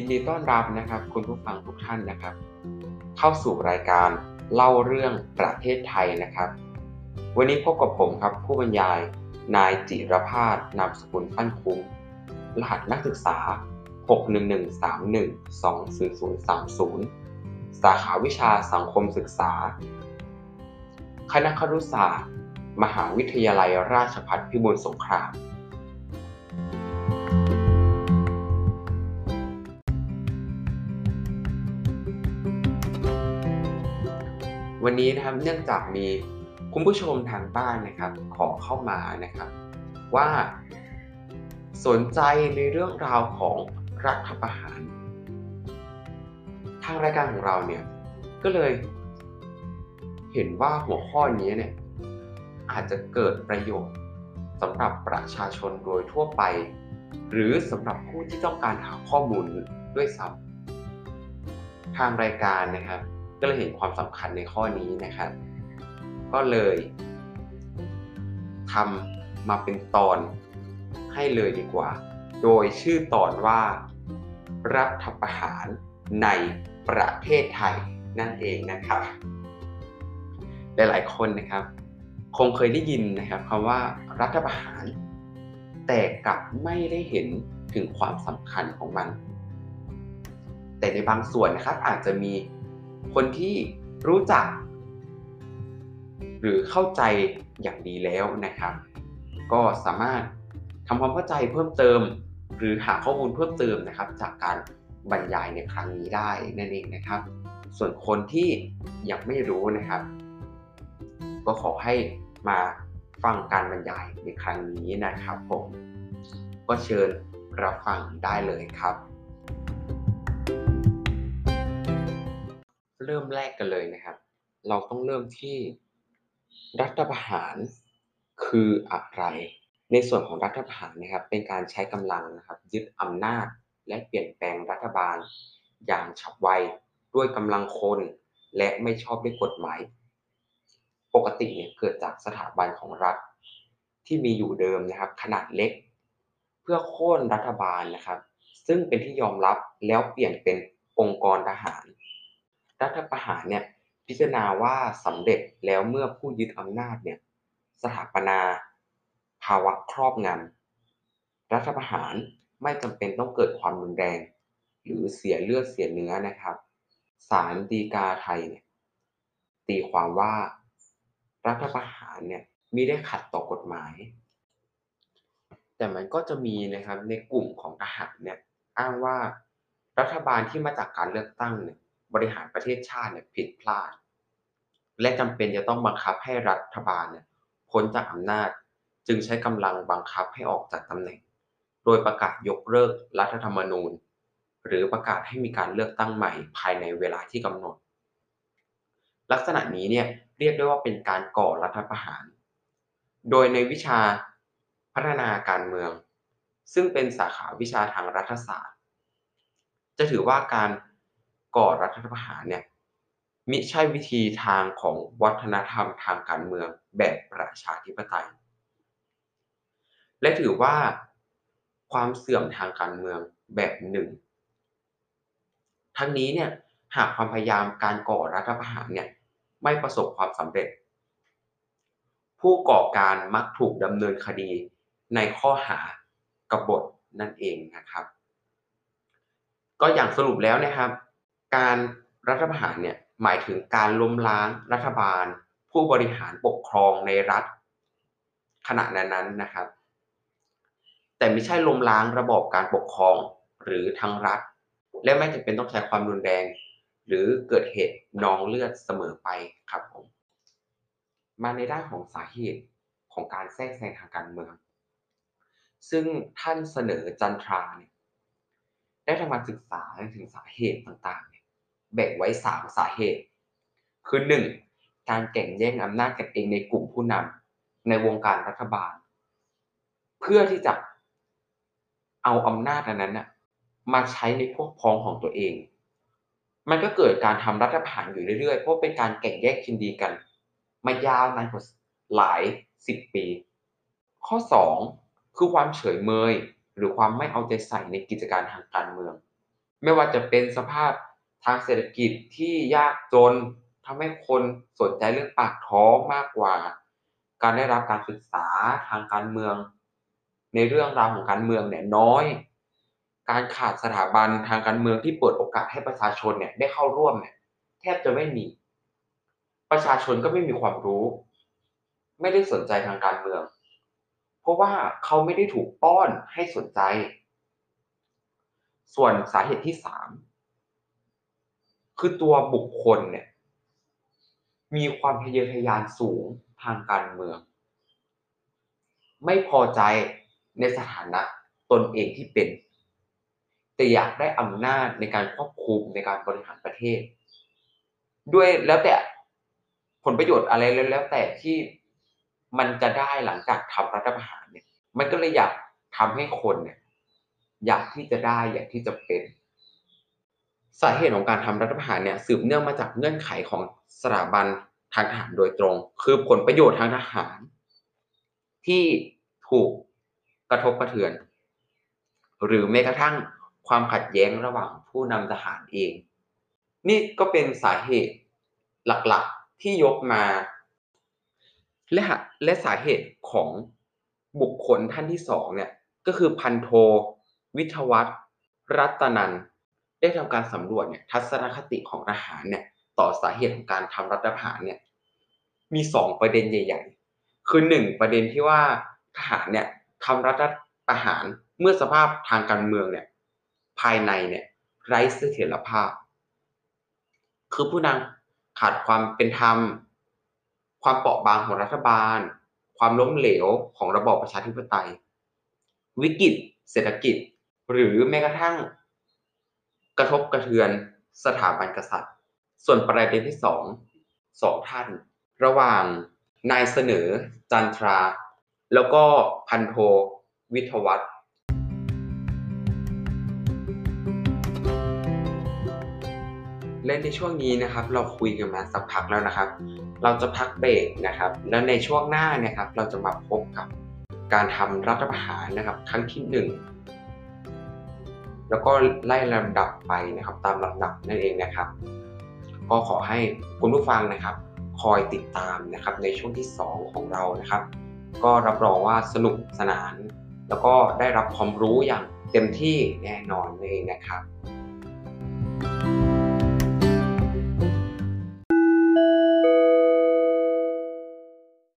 ยินดีต้อนรับนะครับ คุณผู้ฟังทุกท่านนะครับ เข้าสู่รายการเล่าเรื่องประเทศไทยนะครับ วันนี้พบกับผมครับ ผู้บรรยายนายจิรพาสนามสกุลปั้นคุ้ม รหัสนักศึกษา 611312030 สาขาวิชาสังคมศึกษา คณะครุศาสตร์ มหาวิทยาลัยราชภัฏพิบูลสงคราม วันนี้นะครับเนื่องจากมีคุณผู้ชมทางบ้านนะครับขอเข้ามานะครับ ว่าสนใจในเรื่องราวของรัฐประหาร ทางรายการของเราเนี่ยก็เลยเห็นว่าหัวข้อนี้เนี่ยอาจจะเกิดประโยชน์สำหรับประชาชนโดยทั่วไป หรือสำหรับผู้ที่ต้องการหาข้อมูลด้วยซ้ำทางรายการนะครับ ก็เลยเห็นความสำคัญในข้อนี้นะครับก็เลยทำมาเป็นตอนให้เลยดีกว่า โดยชื่อตอนว่ารัฐประหารในประเทศไทยนั่นเองนะครับ หลายๆคนนะครับ คงเคยได้ยินนะครับคำว่ารัฐประหาร แต่กลับไม่ได้เห็นถึงความสำคัญของมัน แต่ในบางส่วนนะครับอาจจะมี คนที่รู้จัก หรือเข้าใจอย่างดีแล้วนะครับ ก็สามารถทำความเข้าใจเพิ่มเติม หรือหาข้อมูลเพิ่มเติมนะครับ จากการบรรยายในครั้งนี้ได้นั่นเองนะครับ ส่วนคนที่ยังไม่รู้นะครับ ก็ขอให้มาฟังการบรรยายในครั้งนี้นะครับผมก็เชิญรับฟังได้เลยครับ เริ่มแรกกันเลยนะครับ เราต้องเริ่มที่รัฐประหารคืออะไร ในส่วนของรัฐประหารนะครับ เป็นการใช้กำลังนะครับ ยึดอำนาจและเปลี่ยนแปลงรัฐบาล อย่างฉับไวด้วยกำลังคน และไม่ชอบด้วยกฎหมาย ปกติเนี่ยเกิดจากสถาบันของรัฐ ที่มีอยู่เดิมนะครับ ขนาดเล็ก เพื่อโค่นรัฐบาลนะครับ ซึ่งเป็นที่ยอมรับแล้วเปลี่ยนเป็นองค์กรทหาร รัฐประหารเนี่ยพิจารณาว่าสำเร็จแล้วเมื่อผู้ยึดอำนาจเนี่ยสถาปนาภาวะครอบงำรัฐประหารไม่จำเป็นต้องเกิดความรุนแรง หรือเสียเลือดเสียเนื้อนะครับศาลฎีกาไทยเนี่ยตีความว่ารัฐประหารเนี่ยมิได้ขัดต่อกฎหมาย แต่มันก็จะมีนะครับในกลุ่มของทหารเนี่ยอ้างว่ารัฐบาลที่มาจากการเลือกตั้งเนี่ย บริหารประเทศชาติเนี่ยผิดพลาด และจำเป็นจะต้องบังคับให้รัฐบาลเนี่ยพ้นจากอำนาจ จึงใช้กำลังบังคับให้ออกจากตำแหน่ง โดยประกาศยกเลิกรัฐธรรมนูญ หรือประกาศให้มีการเลือกตั้งใหม่ภายในเวลาที่กำหนด ลักษณะนี้เนี่ยเรียกได้ว่าเป็นการก่อรัฐประหาร โดยในวิชาพัฒนาการเมือง ซึ่งเป็นสาขาวิชาทางรัฐศาสตร์ จะถือว่าการ ก่อรัฐประหารเนี่ยมิใช่วิธีทางของวัฒนธรรมทางการเมืองแบบประชาธิปไตย และถือว่าความเสื่อมทางการเมืองแบบหนึ่ง ทั้งนี้เนี่ยหากความพยายามการก่อรัฐประหารเนี่ยไม่ประสบความสำเร็จ ผู้ก่อการมักถูกดำเนินคดีในข้อหากบฏนั่นเองนะครับ ก็อย่างสรุปแล้วนะครับ การรัฐประหารเนี่ยหมายถึงการล้มล้างรัฐบาล ผู้บริหารปกครองในรัฐขณะนั้นๆนะครับ แต่ไม่ใช่ล้มล้างระบอบการปกครองหรือทางรัฐ และไม่จำเป็นต้องใช้ความรุนแรง หรือเกิดเหตุนองเลือดเสมอไปครับผมมาในด้านของสาเหตุของการแทรกแซงทางการเมือง ซึ่งท่านเสนอจันทราเนี่ยได้ทำการศึกษาถึงสาเหตุต่างๆ แบ่งไว้ 3 สาเหตุ คือ 1. การแข่งแย่งอำนาจกันเองในกลุ่มผู้นำในวงการรัฐบาล เพื่อที่จะเอาอำนาจนั้นนะมาใช้ในพวกพ้องของตัวเอง มันก็เกิดการทำรัฐประหารอยู่เรื่อยๆ เพราะเป็นการแข่งแย่งชิงดีกัน มายาวนานกว่าหลายสิบปี ข้อ 2 คือความเฉยเมย หรือความไม่เอาใจใส่ในกิจการทางการเมือง ไม่ว่าจะเป็นสภาพ ทางเศรษฐกิจที่ยากจนทำให้คนสนใจเรื่องปากท้องมากกว่า การได้รับการศึกษาทางการเมือง ในเรื่องราวของการเมืองเนี่ยน้อย การขาดสถาบันทางการเมืองที่เปิดโอกาสให้ประชาชนเนี่ยได้เข้าร่วมเนี่ยแทบจะไม่มี ประชาชนก็ไม่มีความรู้ ไม่ได้สนใจทางการเมือง เพราะว่าเขาไม่ได้ถูกป้อนให้สนใจ ส่วนสาเหตุที่สาม คือตัวบุคคลเนี่ย มีความทะเยอทะยานสูงทางการเมือง ไม่พอใจในสถานะตนเองที่เป็น แต่อยากได้อำนาจในการควบคุมในการบริหารประเทศ ด้วยแล้วแต่ผลประโยชน์อะไรแล้วแต่ที่มันจะได้หลังจากทำรัฐประหารเนี่ย มันก็เลยอยากทำให้คนเนี่ย อยากที่จะได้อยากที่จะเป็น สาเหตุของการทำรัฐประหารเนี่ยสืบเนื่องมาจากเงื่อนไขของสถาบันทางทหารโดยตรง คือผลประโยชน์ทางทหาร ที่ถูกกระทบกระเทือน หรือแม้กระทั่งความขัดแย้งระหว่างผู้นำทหารเอง นี่ก็เป็นสาเหตุหลักๆที่ยกมา และและสาเหตุของบุคคลท่านที่สองเนี่ยก็คือพันโท วิทวัตรัตนัน ได้ทำการสำรวจเนี่ยทัศนคติของทหารเนี่ยต่อสาเหตุของการทำรัฐประหารเนี่ยมีสองประเด็นใหญ่ ๆ คือหนึ่งประเด็นที่ว่าทหารเนี่ยทำรัฐประหารเมื่อสภาพทางการเมืองเนี่ยภายในเนี่ยไร้เสถียรภาพ คือผู้นำขาดความเป็นธรรม ความเปราะบางของรัฐบาล ความล้มเหลวของระบอบประชาธิปไตย วิกฤตเศรษฐกิจ หรือแม้กระทั่ง กระทบกระเทือนสถาบันกษัตริย์ ส่วนประเด็นที่สองสองท่าน ระหว่างนายเสนอจันทรา แล้วก็พันโทวิทวัตและในช่วงนี้นะครับ เราคุยกันมาสักพักแล้วนะครับ เราจะพักเบรกนะครับ แล้วในช่วงหน้านะครับ เราจะมาพบกับการทำรัฐประหารนะครับ ครั้งที่หนึ่ง แล้วก็ไล่ลำดับไปนะครับตามลำดับนั่นเองนะครับ ก็ขอให้คุณผู้ฟังนะครับ คอยติดตามนะครับในช่วงที่ 2 ของเรานะครับ ก็รับรองว่าสนุกสนาน แล้วก็ได้รับความรู้อย่างเต็มที่แน่นอนเลยนะครับ